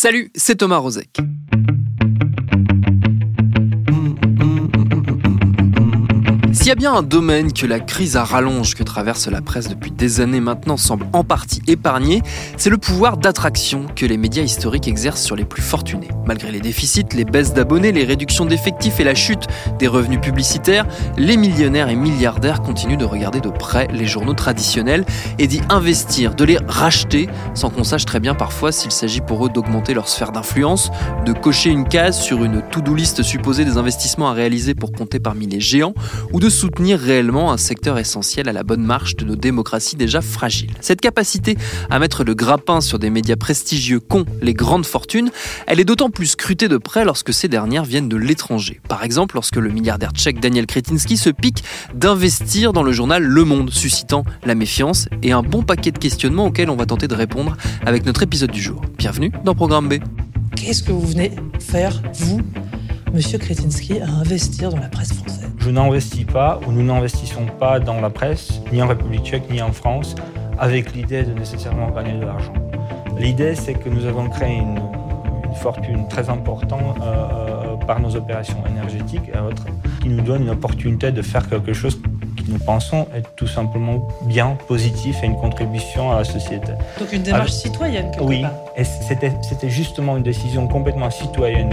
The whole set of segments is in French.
Salut, c'est Thomas Rozek. S'il y a bien un domaine que la crise à rallonge que traverse la presse depuis des années maintenant semble en partie épargné, c'est le pouvoir d'attraction que les médias historiques exercent sur les plus fortunés. Malgré les déficits, les baisses d'abonnés, les réductions d'effectifs et la chute des revenus publicitaires, les millionnaires et milliardaires continuent de regarder de près les journaux traditionnels et d'y investir, de les racheter, sans qu'on sache très bien parfois s'il s'agit pour eux d'augmenter leur sphère d'influence, de cocher une case sur une to-do list supposée des investissements à réaliser pour compter parmi les géants, ou de soutenir réellement un secteur essentiel à la bonne marche de nos démocraties déjà fragiles. Cette capacité à mettre le grappin sur des médias prestigieux qu'ont les grandes fortunes, elle est d'autant plus scrutée de près lorsque ces dernières viennent de l'étranger. Par exemple, lorsque le milliardaire tchèque Daniel Kretinsky se pique d'investir dans le journal Le Monde, suscitant la méfiance et un bon paquet de questionnements auxquels on va tenter de répondre avec notre épisode du jour. Bienvenue dans Programme B. Qu'est-ce que vous venez faire, vous, Monsieur Kretinsky, à investir dans la presse française Je n'investis pas ou nous n'investissons pas dans la presse, ni en République tchèque, ni en France, avec l'idée de nécessairement gagner de l'argent. L'idée, c'est que nous avons créé une, une fortune très importante euh, par nos opérations énergétiques et autres, qui nous donne une opportunité de faire quelque chose qui nous pensons être tout simplement bien, positif et une contribution à la société. Donc une démarche Alors, citoyenne, quelque Oui, part. et c'était justement une décision complètement citoyenne.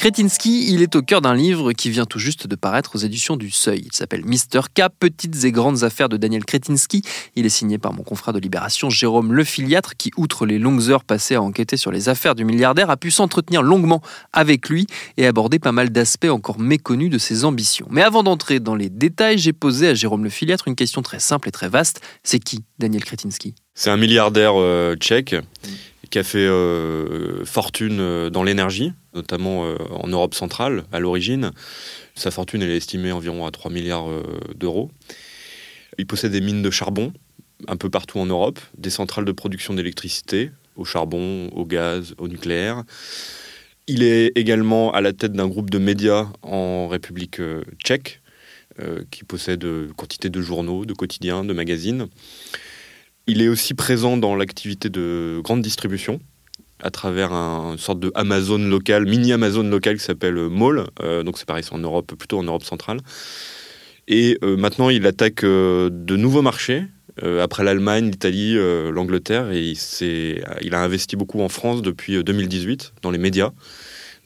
Kretinsky, il est au cœur d'un livre qui vient tout juste de paraître aux éditions du Seuil. Il s'appelle Mister K, Petites et grandes affaires de Daniel Kretinsky. Il est signé par mon confrère de Libération, Jérôme Le Filiatre, qui, outre les longues heures passées à enquêter sur les affaires du milliardaire, a pu s'entretenir longuement avec lui et aborder pas mal d'aspects encore méconnus de ses ambitions. Mais avant d'entrer dans les détails, j'ai posé à Jérôme Le Filiatre une question très simple et très vaste. C'est qui, Daniel Kretinsky? C'est un milliardaire euh, tchèque qui a fait euh, fortune euh, dans l'énergie, notamment euh, en Europe centrale à l'origine. Sa fortune elle est estimée environ à 3 milliards d'euros. Il possède des mines de charbon un peu partout en Europe, des centrales de production d'électricité au charbon, au gaz, au nucléaire. Il est également à la tête d'un groupe de médias en République tchèque qui possède quantité de journaux, de quotidiens, de magazines. Il est aussi présent dans l'activité de grande distribution à travers un, une sorte de Amazon local, mini Amazon local qui s'appelle euh, Mall. Euh, donc c'est pareil, c'est en Europe, plutôt en Europe centrale. Et euh, maintenant, il attaque de nouveaux marchés. après l'Allemagne, l'Italie, l'Angleterre, et il, a investi beaucoup en France depuis euh, 2018, dans les médias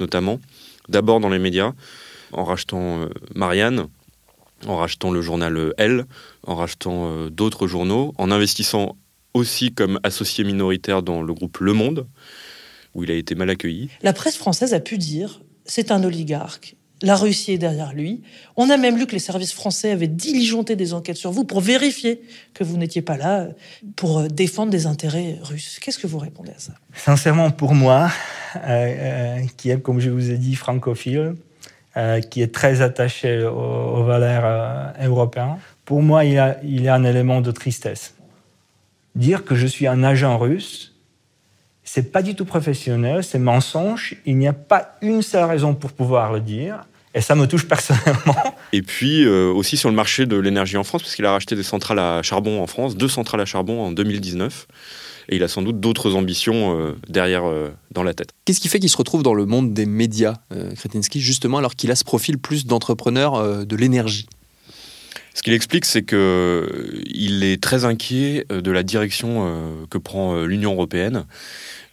notamment. D'abord dans les médias, en rachetant Marianne, en rachetant le journal euh, Elle, en rachetant euh, d'autres journaux, en investissant aussi comme associé minoritaire dans le groupe Le Monde, où il a été mal accueilli. La presse française a pu dire c'est un oligarque. La Russie est derrière lui. On a même lu que les services français avaient diligenté des enquêtes sur vous pour vérifier que vous n'étiez pas là pour euh, défendre des intérêts russes. Qu'est-ce que vous répondez à ça? Sincèrement, pour moi, euh, euh, qui est, comme je vous ai dit, francophile, euh, qui est très attaché aux, valeurs euh, européennes, pour moi, il y, a, il y a un élément de tristesse. Dire que je suis un agent russe, c'est pas du tout professionnel, c'est mensonge. Il n'y a pas une seule raison pour pouvoir le dire. Et ça me touche personnellement. Et puis euh, aussi sur le marché de l'énergie en France, parce qu'il a racheté des centrales à charbon en France, deux centrales à charbon en 2019. Et il a sans doute d'autres ambitions euh, derrière euh, dans la tête. Qu'est-ce qui fait qu'il se retrouve dans le monde des médias, euh, Kretinsky, justement alors qu'il a ce profil plus d'entrepreneur de l'énergie? Ce qu'il explique, c'est que euh, il est très inquiet de la direction que prend l'Union européenne.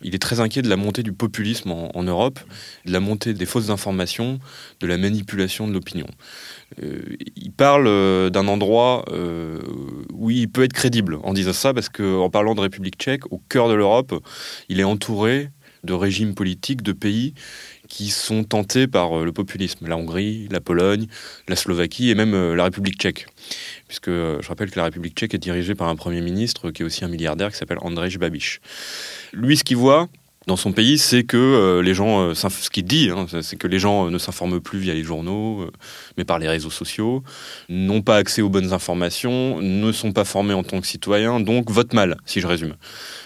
Il est très inquiet de la montée du populisme en, en Europe, de la montée des fausses informations, de la manipulation de l'opinion. Euh, il parle euh, d'un endroit euh, où il peut être crédible en disant ça, parce qu'en parlant de République tchèque, au cœur de l'Europe, il est entouré de régimes politiques, de pays qui sont tentés par le populisme. La Hongrie, la Pologne, la Slovaquie et même la République tchèque. Puisque je rappelle que la République tchèque est dirigée par un Premier ministre qui est aussi un milliardaire qui s'appelle Andrej Babiš. Lui, ce qu'il voit, dans son pays, c'est que euh, les gens, euh, euh, ne s'informent plus via les journaux, mais par les réseaux sociaux, n'ont pas accès aux bonnes informations, ne sont pas formés en tant que citoyens, donc votent mal, si je résume.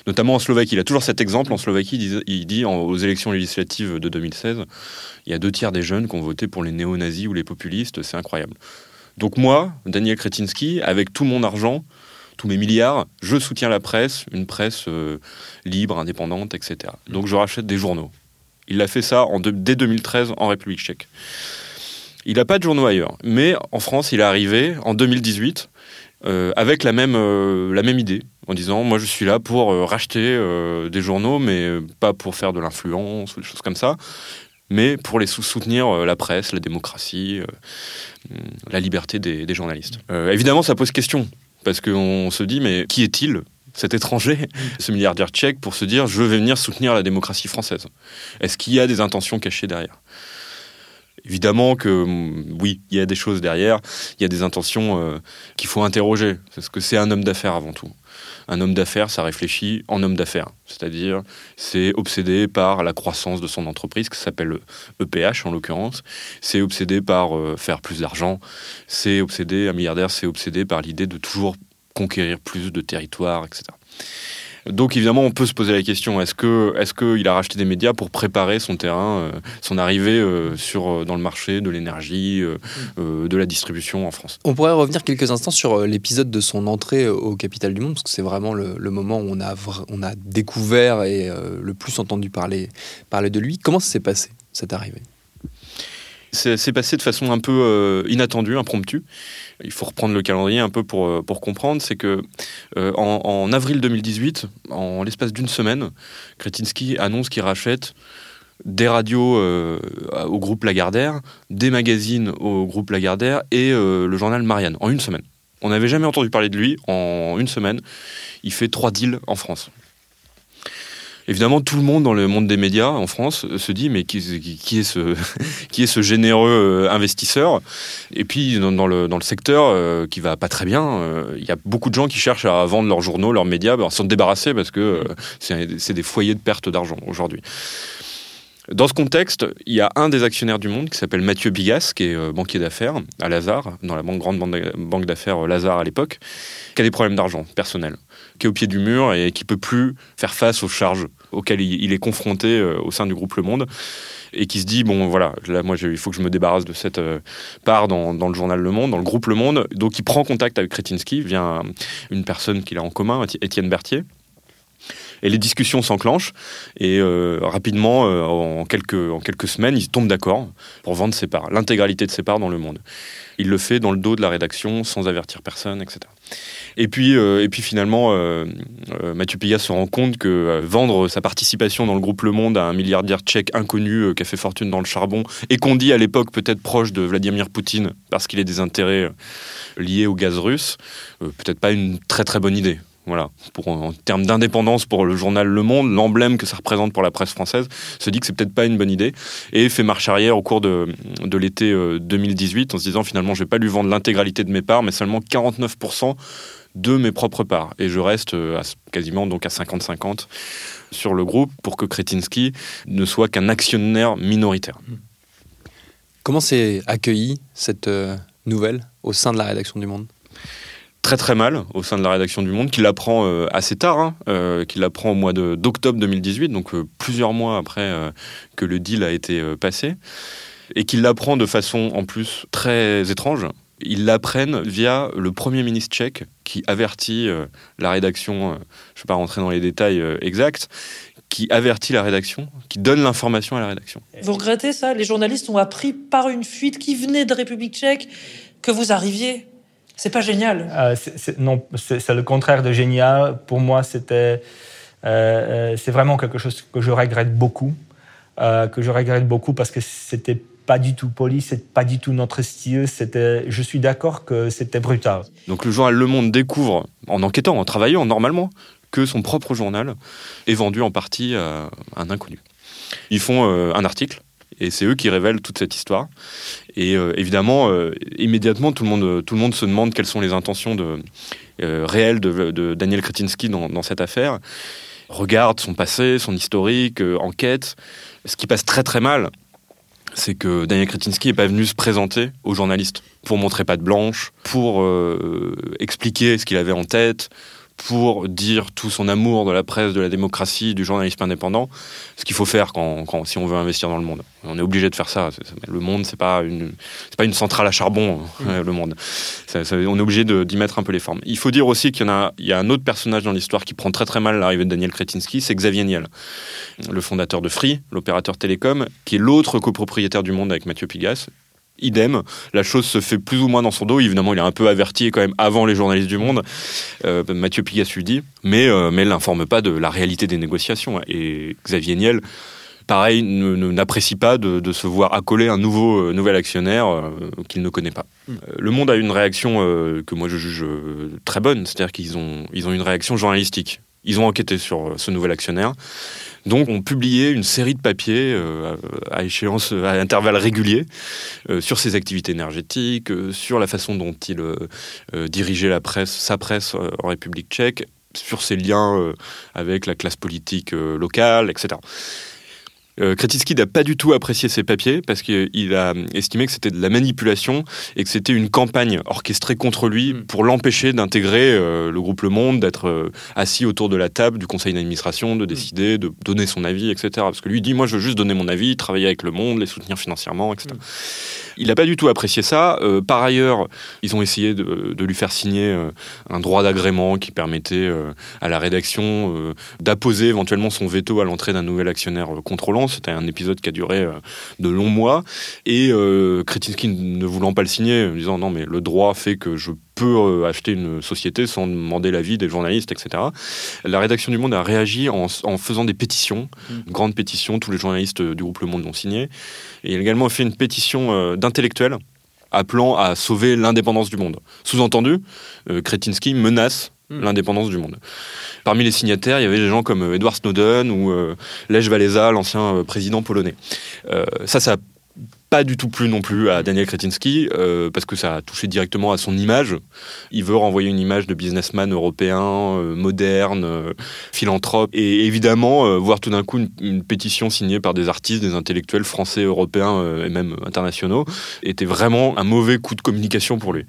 Notamment en Slovaquie. Il a toujours cet exemple. En Slovaquie, il dit, aux élections législatives de 2016, il y a deux tiers des jeunes qui ont voté pour les néo-nazis ou les populistes. C'est incroyable. Donc moi, Daniel Kretinsky, avec tout mon argent, tous mes milliards, je soutiens la presse, une presse euh, libre, indépendante, etc. Donc je rachète des journaux. Il a fait ça en dès 2013 en République tchèque. Il n'a pas de journaux ailleurs. Mais en France, il est arrivé en 2018 euh, avec la même, euh, la même idée, en disant Moi, je suis là pour racheter des journaux, mais pas pour faire de l'influence ou des choses comme ça, mais pour les soutenir la presse, la démocratie, la liberté des, des journalistes. évidemment, ça pose question parce qu'on se dit, mais qui est-il cet étranger, ce milliardaire tchèque, pour se dire je vais venir soutenir la démocratie française? Est-ce qu'il y a des intentions cachées derrière? Évidemment que mm, oui, il y a des choses derrière, il y a des intentions euh, qu'il faut interroger, parce que c'est un homme d'affaires avant tout. Un homme d'affaires, ça réfléchit en homme d'affaires, c'est-à-dire c'est obsédé par la croissance de son entreprise, qui s'appelle EPH en l'occurrence, c'est obsédé par euh, faire plus d'argent, c'est obsédé, un milliardaire, c'est obsédé par l'idée de toujours conquérir plus de territoires, etc. Donc évidemment, on peut se poser la question est-ce que est-ce qu'il a racheté des médias pour préparer son terrain, euh, son arrivée euh, sur euh, dans le marché de l'énergie, de la distribution en France? On pourrait revenir quelques instants sur l'épisode de son entrée au capital du monde, parce que c'est vraiment le, moment où on a on a découvert et le plus entendu parler parler de lui. Comment ça s'est passé cette arrivée? C'est passé de façon un peu inattendue, impromptue il faut reprendre le calendrier un peu pour, euh, pour comprendre, c'est que euh, en, avril 2018, en l'espace d'une semaine, Kretinsky annonce qu'il rachète des radios euh, au groupe Lagardère, des magazines au groupe Lagardère et le journal Marianne en une semaine. On n'avait jamais entendu parler de lui. En une semaine, il fait trois deals en France. Évidemment, tout le monde dans le monde des médias en France se dit mais qui, est, ce, généreux euh, investisseur? Et puis dans, le, secteur euh, qui va pas très bien, euh, il y a beaucoup de gens qui cherchent à vendre leurs journaux, leurs médias, ben, s'en débarrasser parce que c'est des foyers de perte d'argent aujourd'hui. Dans ce contexte, il y a un des actionnaires du monde qui s'appelle Mathieu Bigas, qui est banquier d'affaires à Lazare, dans la grande banque d'affaires Lazare à l'époque, qui a des problèmes d'argent personnels qui est au pied du mur et qui peut plus faire face aux charges auxquelles il est confronté euh, au sein du groupe Le Monde. Et qui se dit bon voilà là moi il faut que je me débarrasse de cette euh, part dans, le journal Le Monde dans le groupe Le Monde. Donc il prend contact avec Kretinsky via une personne qu'il a en commun Étienne Berthier et les discussions s'enclenchent. Et euh, rapidement en quelques en quelques semaines ils tombent d'accord pour vendre ses parts l'intégralité de ses parts dans Le Monde. Il le fait dans le dos de la rédaction sans avertir personne etc et puis, euh, et puis finalement, euh, euh, Mathieu Pigas se rend compte que vendre sa participation dans le groupe Le Monde à un milliardaire tchèque inconnu qui a fait fortune dans le charbon et qu'on dit à l'époque peut-être proche de Vladimir Poutine parce qu'il a des intérêts liés au gaz russe, peut-être pas une très très bonne idée. Voilà, en termes d'indépendance pour le journal Le Monde, l'emblème que ça représente pour la presse française, se dit que c'est peut-être pas une bonne idée et fait marche arrière au cours de, de l'été 2018 en se disant finalement je vais pas lui vendre l'intégralité de mes parts mais seulement 49% de mes propres parts. Et je reste euh, quasiment donc à 50-50 sur le groupe pour que Kretinsky ne soit qu'un actionnaire minoritaire. Comment s'est accueillie cette euh, nouvelle au sein de la rédaction du Monde? Très très mal au sein de la rédaction du Monde, qui l'apprend euh, assez tard, hein, qui l'apprend au mois d'octobre 2018, donc plusieurs mois après que le deal a été passé, et qui l'apprend de façon en plus très étrange, ils l'apprennent via le Premier ministre tchèque qui avertit euh, la rédaction, euh, je ne vais pas rentrer dans les détails euh, exacts, qui avertit la rédaction, qui donne l'information à la rédaction. Vous regrettez ça? Les journalistes ont appris par une fuite qui venait de République tchèque que vous arriviez C'est pas génial Non, c'est le contraire de génial. Pour moi, c'était... c'est vraiment quelque chose que je regrette beaucoup. que je regrette beaucoup parce que c'était pas du tout poli, c'est pas du tout notre style. C'était, je suis d'accord que c'était brutal. Donc le journal Le Monde découvre, en enquêtant, en travaillant normalement, que son propre journal est vendu en partie à un inconnu. Ils font euh, un article, Et c'est eux qui révèlent toute cette histoire. Et euh, évidemment, euh, immédiatement, tout le, monde, tout le monde se demande quelles sont les intentions euh, réelles de, Daniel Kretinsky dans, dans, cette affaire. Regarde son passé, son historique, enquête. Ce qui passe très très mal, c'est que Daniel Kretinsky n'est pas venu se présenter aux journalistes pour montrer pas de blanche, pour expliquer ce qu'il avait en tête, pour dire tout son amour de la presse, de la démocratie, du journalisme indépendant, ce qu'il faut faire quand, si on veut investir dans le monde. On est obligé de faire ça. Le monde, c'est pas une, c'est pas une centrale à charbon. Hein, mmh. Le monde, on est obligé d'y mettre un peu les formes. Il faut dire aussi qu'il y en a, il y a un autre personnage dans l'histoire qui prend très très mal l'arrivée de Daniel Kretinsky, c'est Xavier Niel, le fondateur de Free, l'opérateur télécom, qui est l'autre copropriétaire du Monde avec Mathieu Pigas, idem. La chose se fait plus ou moins dans son dos. Évidemment, il est un peu averti quand même avant les journalistes du Monde. Euh, Mathieu Pigas lui dit, mais euh, mais l'informe pas de la réalité des négociations. Et Xavier Niel, pareil, n'apprécie pas de, se voir accoler un nouveau euh, nouvel actionnaire qu'il ne connaît pas. Hmm. le Monde a une réaction que moi je juge très bonne, c'est-à-dire qu'ils ont ils ont une réaction journalistique. Ils ont enquêté sur ce nouvel actionnaire. Donc, on publiait une série de papiers euh, à échéance, à intervalles réguliers, euh, sur ses activités énergétiques, euh, sur la façon dont il dirigeait la presse, sa presse en République tchèque, sur ses liens avec la classe politique locale, etc. Euh, Kretinsky n'a pas du tout apprécié ces papiers parce qu'il a estimé que c'était de la manipulation et que c'était une campagne orchestrée contre lui mm. pour l'empêcher d'intégrer euh, le groupe Le Monde, d'être euh, assis autour de la table du conseil d'administration, de mm. décider, de donner son avis, etc. Parce que lui dit, moi je veux juste donner mon avis, travailler avec Le Monde, les soutenir financièrement, etc. Mm. Il n'a pas du tout apprécié ça. par ailleurs, ils ont essayé de, lui faire signer un droit d'agrément qui permettait à la rédaction d'apposer éventuellement son veto à l'entrée d'un nouvel actionnaire contrôlant c'était un épisode qui a duré euh, de longs mois. Et euh, Kretinsky ne voulant pas le signer, disant non, mais le droit fait que je peux euh, acheter une société sans demander l'avis des journalistes, etc. La rédaction du Monde a réagi en, faisant des pétitions, mmh. une grande pétition, tous les journalistes du groupe Le Monde l'ont signé. Et il a également fait une pétition d'intellectuels appelant à sauver l'indépendance du monde. Sous-entendu, Kretinsky menace Hmm. l'indépendance du monde. Parmi les signataires, il y avait des gens comme euh, Edward Snowden ou euh, Lech Walesa, l'ancien euh, président polonais. ça, ça pas du tout plu non plus à Daniel Kretinsky, euh, parce que ça a touché directement à son image. Il veut renvoyer une image de businessman européen, euh, moderne, euh, philanthrope. Et évidemment, voir tout d'un coup une, pétition signée par des artistes, des intellectuels français, européens et même internationaux, était vraiment un mauvais coup de communication pour lui.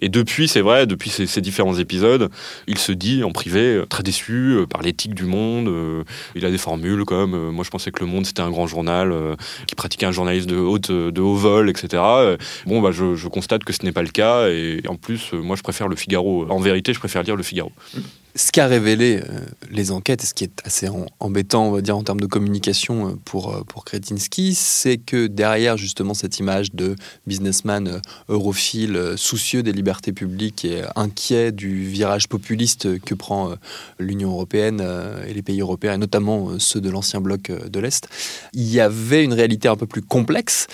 Et depuis, c'est vrai, depuis ces, ces, différents épisodes, il se dit en privé très déçu par l'éthique du monde. il a des formules comme moi je pensais que Le Monde c'était un grand journal qui pratiquait un journalisme de haute de, haut vol, etc. Bon, bah, je, constate que ce n'est pas le cas. Et en plus, moi, je préfère le Figaro. En vérité, je préfère lire le Figaro. Ce qu'a révélé euh, les enquêtes, et ce qui est assez embêtant, on va dire, en termes de communication euh, pour, euh, pour Kretinsky, c'est que derrière justement cette image de businessman europhile, soucieux des libertés publiques et inquiet du virage populiste que prend l'Union européenne et les pays européens, et notamment ceux de l'ancien bloc de l'Est, il y avait une réalité un peu plus complexe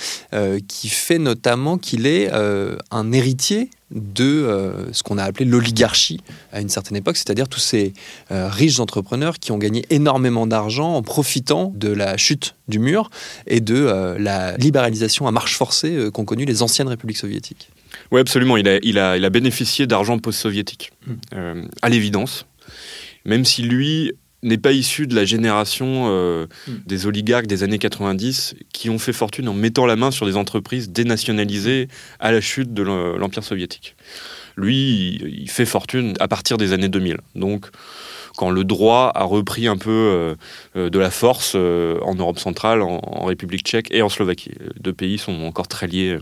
qui fait notamment qu'il est un héritier de euh, ce qu'on a appelé l'oligarchie à une certaine époque, c'est-à-dire tous ces euh, riches entrepreneurs qui ont gagné énormément d'argent en profitant de la chute du mur et de euh, la libéralisation à marche forcée qu'ont connue les anciennes républiques soviétiques. Oui, absolument. Il a, il a, il a bénéficié d'argent post-soviétique, mmh. à l'évidence. Même si lui n'est pas issu de la génération euh, hmm. des oligarques des années 90 qui ont fait fortune en mettant la main sur des entreprises dénationalisées à la chute de l'Empire soviétique. Lui, il fait fortune à partir des années 2000. Donc, quand le droit a repris un peu euh, euh, de la force en Europe centrale, en, en, République tchèque et en Slovaquie. Deux pays sont encore très liés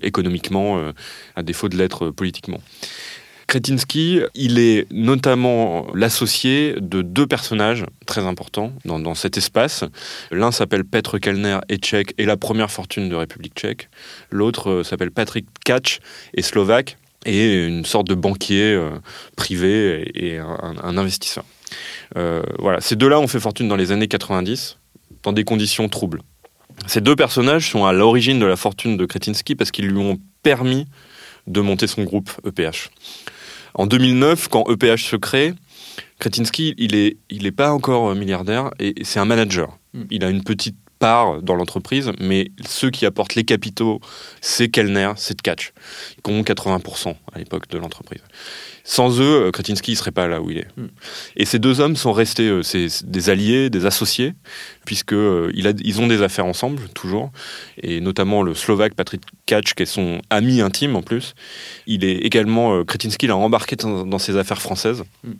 économiquement, à défaut de l'être politiquement. Kretinsky, il est notamment l'associé de deux personnages très importants dans, cet espace. L'un s'appelle Petr Kellner et tchèque et la première fortune de République tchèque. L'autre euh, s'appelle Patrick Katch et slovaque et une sorte de banquier euh, privé et, un, investisseur. Euh, voilà, ces deux-là ont fait fortune dans les années 90 dans des conditions troubles. Ces deux personnages sont à l'origine de la fortune de Kretinsky parce qu'ils lui ont permis de monter son groupe EPH. En 2009, quand EPH se crée, Kretinsky, il n'est il est pas encore milliardaire et c'est un manager. Hmm. Il a une petite part dans l'entreprise, mais ceux qui apportent les capitaux, c'est Kellner, c'est Tkach, qui ont 80% à l'époque de l'entreprise. Sans eux, euh, Kretinsky ne serait pas là où il est. Hmm. Et ces deux hommes sont restés euh, des alliés, des associés, puisqu'ils euh, ils ont des affaires ensemble, toujours. Et notamment le Slovaque Patrick Kach, qui est son ami intime en plus. Il est également, Kretinsky l'a embarqué dans, ses affaires françaises. Hmm.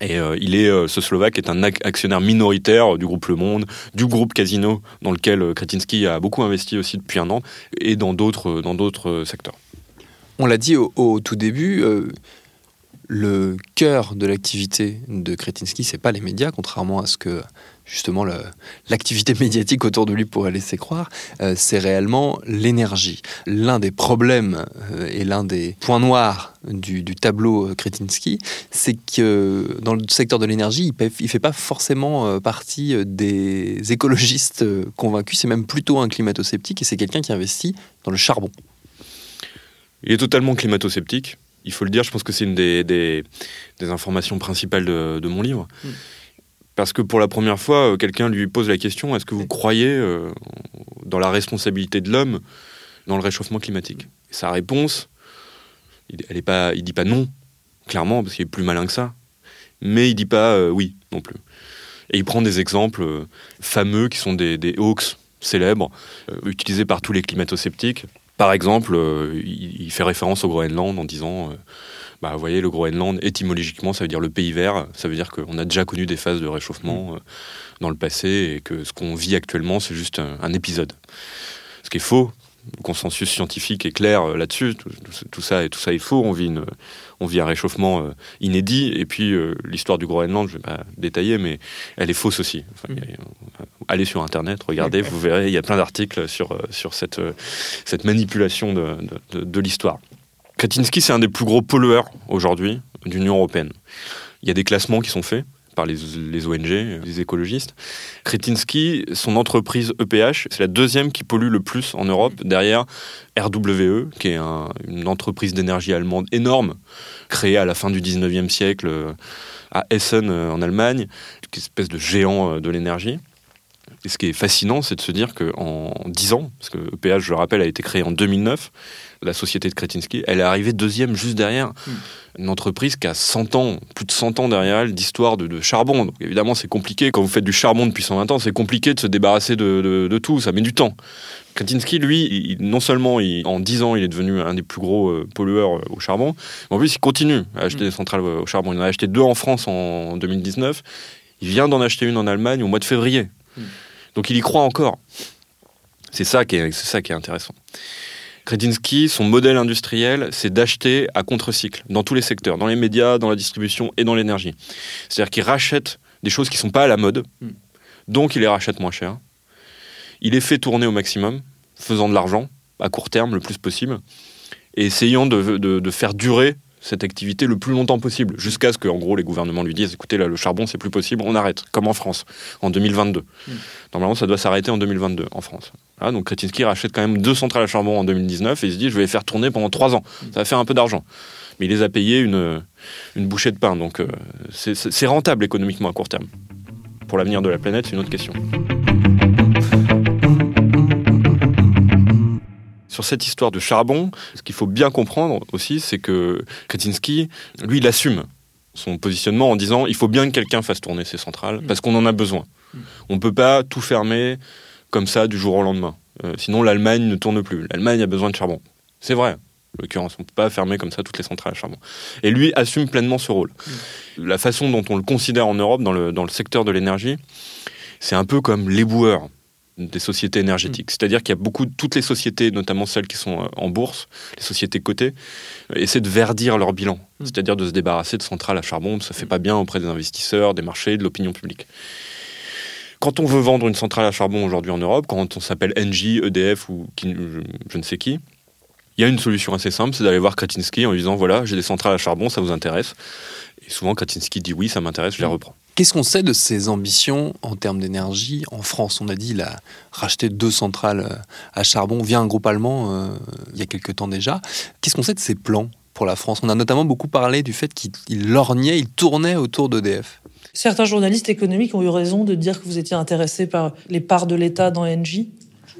Et il est, ce Slovaque est un actionnaire minoritaire du groupe Le Monde, du groupe Casino, dans lequel Kretinsky a beaucoup investi aussi depuis un an, et dans d'autres, dans d'autres secteurs. On l'a dit au, tout début, le cœur de l'activité de Kretinsky, c'est pas les médias, contrairement à ce que justement l'activité médiatique autour de lui pourrait laisser croire, euh, c'est réellement l'énergie. L'un des problèmes euh, et l'un des points noirs du, tableau Kretinsky, c'est que dans le secteur de l'énergie, il ne fait pas forcément euh, partie des écologistes convaincus, c'est même plutôt un climato-sceptique et c'est quelqu'un qui investit dans le charbon. Il est totalement climato-sceptique il faut le dire, je pense que c'est une des, informations principales de, mon livre. Mm. Parce que pour la première fois, euh, quelqu'un lui pose la question est-ce que vous croyez euh, dans la responsabilité de l'homme dans le réchauffement climatique? Et Sa réponse, il, elle est pas, il dit pas non, clairement, parce qu'il est plus malin que ça. Mais il dit pas euh, oui non plus. Et il prend des exemples fameux qui sont des, des hoax célèbres, utilisés par tous les climato-sceptiques. Par exemple, il, fait référence au Groenland en disant, bah, vous voyez, le Groenland, étymologiquement, ça veut dire le pays vert. Ça veut dire qu'on a déjà connu des phases de réchauffement mm. euh, dans le passé et que ce qu'on vit actuellement, c'est juste un, épisode. Ce qui est faux. Le consensus scientifique est clair là-dessus. Tout, ça et tout ça est faux. On vit une, on vit un réchauffement euh, inédit. Et puis euh, l'histoire du Groenland, je ne vais pas détailler, mais elle est fausse aussi. Mm. allez sur Internet, regardez, vous verrez, il y a plein d'articles sur, euh, sur cette, cette manipulation de, de, l'histoire. Kretinsky, c'est un des plus gros pollueurs aujourd'hui de l'Union européenne. Il y a des classements qui sont faits par les, les, ONG, les écologistes. Kretinsky, son entreprise EPH, c'est la deuxième qui pollue le plus en Europe, derrière RWE, qui est une entreprise d'énergie allemande énorme, créée à la fin du 19e siècle euh, à Essen euh, en Allemagne, une espèce de géant euh, de l'énergie. Et ce qui est fascinant, c'est de se dire qu'en 10 ans, parce que EPH, je le rappelle, a été créé en 2009, la société de Kretinsky, elle est arrivée deuxième juste derrière hmm. une entreprise qui a 100 ans, plus de 100 ans derrière elle d'histoire de, charbon. Donc évidemment, c'est compliqué. Quand vous faites du charbon depuis 120 ans, c'est compliqué de se débarrasser de, tout. Ça met du temps. Kretinsky, lui, non seulement en 10 ans, il est devenu un des plus gros euh, pollueurs euh, au charbon, mais en plus, il continue à acheter hmm. des centrales au charbon. Il en a acheté deux en France en 2019. Il vient d'en acheter une en Allemagne au mois de février. Hmm. Donc il y croit encore. C'est ça qui est, ça qui est intéressant. Kretinsky, son modèle industriel, c'est d'acheter à contre-cycle, dans tous les secteurs, dans les médias, dans la distribution et dans l'énergie. C'est-à-dire qu'il rachète des choses qui ne sont pas à la mode, hmm. donc il les rachète moins cher. Il les fait tourner au maximum, faisant de l'argent, à court terme, le plus possible, et essayant de faire durer cette activité le plus longtemps possible, jusqu'à ce que, en gros, les gouvernements lui disent écoutez, là, le charbon, c'est plus possible, on arrête, comme en France, en 2022. Hmm. Normalement, ça doit s'arrêter en 2022 en France. donc Kretinsky rachète quand même deux centrales à charbon en 2019 et il se dit je vais les faire tourner pendant trois ans. Hmm. Ça va faire un peu d'argent. Mais il les a payés une, une bouchée de pain, donc euh, c'est rentable économiquement à court terme. Pour l'avenir de la planète, c'est une autre question. Sur cette histoire de charbon, ce qu'il faut bien comprendre aussi, c'est que Kretinsky, lui, il assume son positionnement en disant il faut bien que quelqu'un fasse tourner ces centrales parce qu'on en a besoin. On ne peut pas tout fermer comme ça du jour au lendemain. Euh, sinon, l'Allemagne ne tourne plus. L'Allemagne a besoin de charbon. C'est vrai. En l'occurrence, on ne peut pas fermer comme ça toutes les centrales à charbon. Et lui assume pleinement ce rôle. La façon dont on le considère en Europe, dans le, dans le secteur de l'énergie, c'est un peu comme l'éboueur des sociétés énergétiques. Mm. C'est-à-dire qu'il y a beaucoup, toutes les sociétés, notamment celles qui sont euh, en bourse, les sociétés cotées, euh, essaient de verdir leur bilan, mm. c'est-à-dire de se débarrasser de centrales à charbon. Ça ne fait pas bien auprès des investisseurs, des marchés, de l'opinion publique. Quand on veut vendre une centrale à charbon aujourd'hui en Europe, quand on s'appelle Engie, EDF ou je, ne sais qui, il y a une solution assez simple, c'est d'aller voir Kretinsky en lui disant voilà, j'ai des centrales à charbon, ça vous intéresse Et souvent, Kretinsky dit oui, ça m'intéresse, je les mm. reprends. Qu'est-ce qu'on sait de ses ambitions en termes d'énergie en France? On a dit qu'il a racheté deux centrales euh, à charbon via un groupe allemand euh, il y a quelques temps déjà. Qu'est-ce qu'on sait de ses plans pour la France? On a notamment beaucoup parlé du fait qu'il lorgnait, il tournait autour d'EDF. Certains journalistes économiques ont eu raison de dire que vous étiez intéressé par les parts de l'État dans Engie.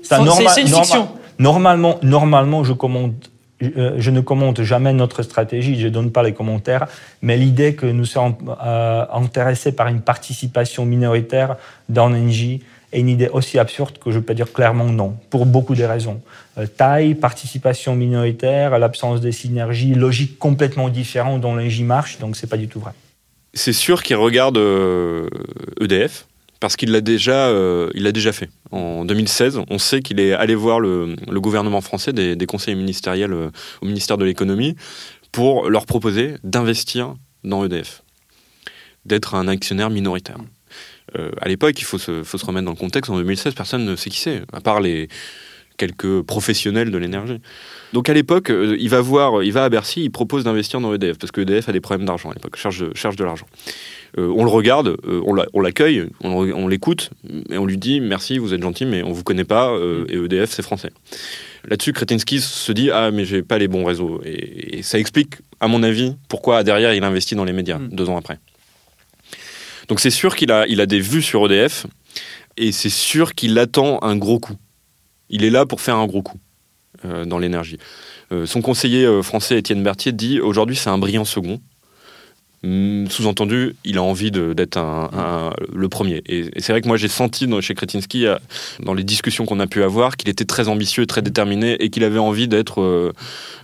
C'est une fiction. normalement, normalement, je commente euh, je ne commente jamais notre stratégie, je ne donne pas les commentaires, mais l'idée que nous sommes euh, intéressés par une participation minoritaire dans Engie est une idée aussi absurde que je peux dire clairement non, pour beaucoup de raisons. Euh, taille, participation minoritaire, l'absence de synergie, logique complètement différente dont l'Engie marche, donc c'est pas du tout vrai. C'est sûr qu'il regarde EDF, e parce qu'il l'a déjà, euh, déjà fait. En 2016, on sait qu'il est allé voir le, gouvernement français, des, conseils ministériels euh, au ministère de l'économie, pour leur proposer d'investir dans EDF, d'être un actionnaire minoritaire. Euh, à l'époque, il faut se, remettre dans le contexte, en 2016, personne ne sait qui c'est, à part les quelques professionnels de l'énergie. Donc à l'époque, il va voir, il va à Bercy, il propose d'investir dans EDF, parce que EDF a des problèmes d'argent à l'époque, cherche de l'argent. Euh, on le regarde, euh, on l'accueille, on, l'écoute, et on lui dit merci, vous êtes gentil, mais on vous connaît pas, euh, et EDF c'est français. Là-dessus, Kretinsky se dit ah mais j'ai pas les bons réseaux, et, ça explique, à mon avis, pourquoi derrière il investit dans les médias mm. deux ans après. Donc c'est sûr qu'il a, il a des vues sur EDF, et c'est sûr qu'il attend un gros coup. Il est là pour faire un gros coup dans l'énergie. son conseiller français Étienne Berthier dit aujourd'hui c'est un brillant second. Mm, sous-entendu, il a envie d'être le premier. Et, c'est vrai que moi, j'ai senti chez Kretinsky, euh, dans les discussions qu'on a pu avoir, qu'il était très ambitieux, très déterminé et qu'il avait envie d'être euh,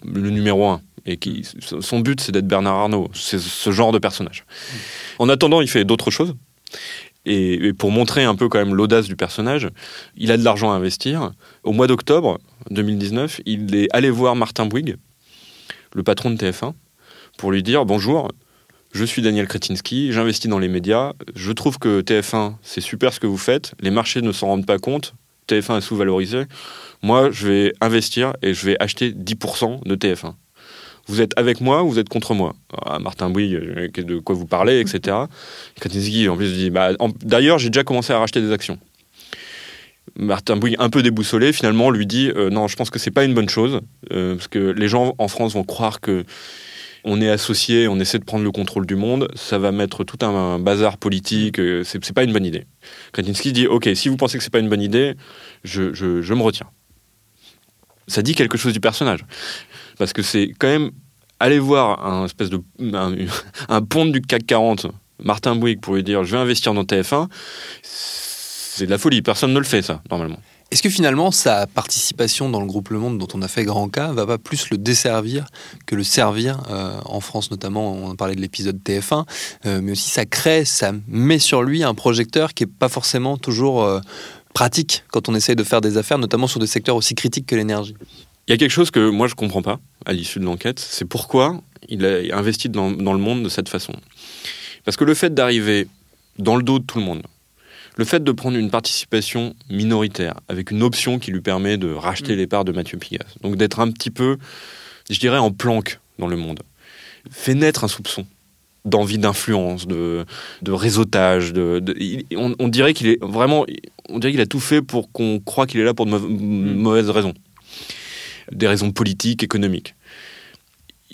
le numéro un. Et qui, son but, c'est d'être Bernard Arnault. C'est ce genre de personnage. En attendant, il fait d'autres choses. Et, pour montrer un peu quand même l'audace du personnage, il a de l'argent à investir. Au mois d'octobre 2019, il est allé voir Martin Bouygues, le patron de TF1, pour lui dire bonjour, je suis Daniel Kretinsky, j'investis dans les médias. Je trouve que TF1, c'est super ce que vous faites. Les marchés ne s'en rendent pas compte. TF1 est sous-valorisé. Moi, je vais investir et je vais acheter 10% de TF1. Vous êtes avec moi ou vous êtes contre moi? Ah, Martin Bouygues, de quoi vous parlez, etc. Kretinsky, en plus, dit bah, D'ailleurs, j'ai déjà commencé à racheter des actions. Martin Bouygues, un peu déboussolé, finalement, lui dit euh, Non, je pense que c'est pas une bonne chose, euh, parce que les gens en France vont croire que on est associé, on essaie de prendre le contrôle du monde, ça va mettre tout un, bazar politique, euh, c'est pas une bonne idée. Kretinsky dit Ok, si vous pensez que c'est pas une bonne idée, je, me retiens. Ça dit quelque chose du personnage. Parce que c'est quand même aller voir un espèce de un, pont du CAC 40, Martin Bouygues, pour lui dire je vais investir dans TF1, c'est de la folie. Personne ne le fait, ça, normalement. Est-ce que finalement sa participation dans le groupe Le Monde dont on a fait grand cas va pas plus le desservir que le servir euh, en France notamment On a parlé de l'épisode TF1, euh, mais aussi ça crée, ça met sur lui un projecteur qui est pas forcément toujours euh, pratique quand on essaye de faire des affaires, notamment sur des secteurs aussi critiques que l'énergie. Il y a quelque chose que moi je comprends pas à l'issue de l'enquête, c'est pourquoi il a investi dans le monde de cette façon. Parce que le fait d'arriver dans le dos de tout le monde, le fait de prendre une participation minoritaire avec une option qui lui permet de racheter mm. les parts de Mathieu Pigas, donc d'être un petit peu, je dirais, en planque dans le monde, fait naître un soupçon d'envie d'influence, de, réseautage. De, on, dirait qu'il est vraiment, on dirait qu'il a tout fait pour qu'on croit qu'il est là pour de mm. mauvaises raisons, des raisons politiques, économiques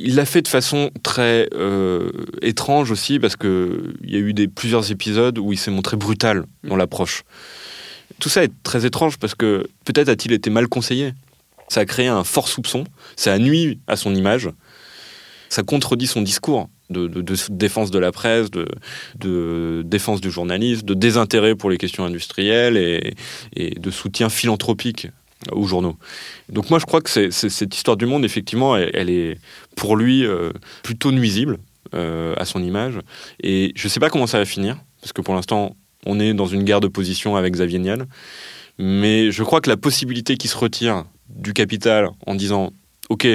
il l'a fait de façon très euh, étrange aussi parce que il y a eu des plusieurs épisodes où il s'est montré brutal dans l'approche. Tout ça est très étrange parce que peut-être a-t-il été mal conseillé. Ça a créé un fort soupçon, ça a nuit à son image, ça contredit son discours de, défense de la presse, de, défense du journalisme, de désintérêt pour les questions industrielles et de soutien philanthropique aux journaux. Donc moi je crois que cette histoire du monde, effectivement, elle, est pour lui euh, plutôt nuisible euh, à son image. Et je ne sais pas comment ça va finir, parce que pour l'instant on est dans une guerre de position avec Xavier Niel. Mais je crois que la possibilité qu'il se retire du capital en disant Ok,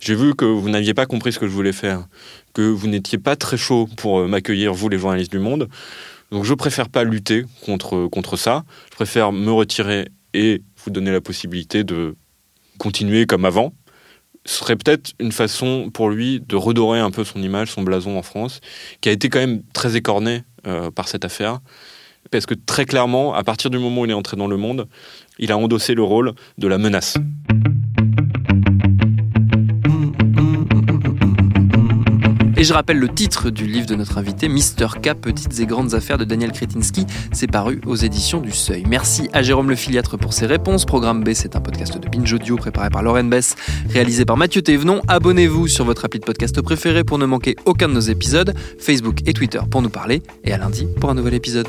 j'ai vu que vous n'aviez pas compris ce que je voulais faire, que vous n'étiez pas très chaud pour euh, m'accueillir, vous les journalistes du monde. Donc je préfère pas lutter contre, contre ça. Je préfère me retirer et vous donner la possibilité de continuer comme avant, ce serait peut-être une façon pour lui de redorer un peu son image, son blason en France, qui a été quand même très écorné euh, par cette affaire. Parce que très clairement, à partir du moment où il est entré dans le monde, il a endossé le rôle de la menace. Et je rappelle le titre du livre de notre invité, Mister K, Petites et Grandes Affaires de Daniel Kretinsky. C'est paru aux éditions du Seuil. Merci à Jérôme Le Filiatre pour ses réponses. Programme B, c'est un podcast de Binge Audio préparé par Lauren Bess, réalisé par Mathieu Thévenon. Abonnez-vous sur votre appli de podcast préféré pour ne manquer aucun de nos épisodes. Facebook et Twitter pour nous parler. Et à lundi pour un nouvel épisode.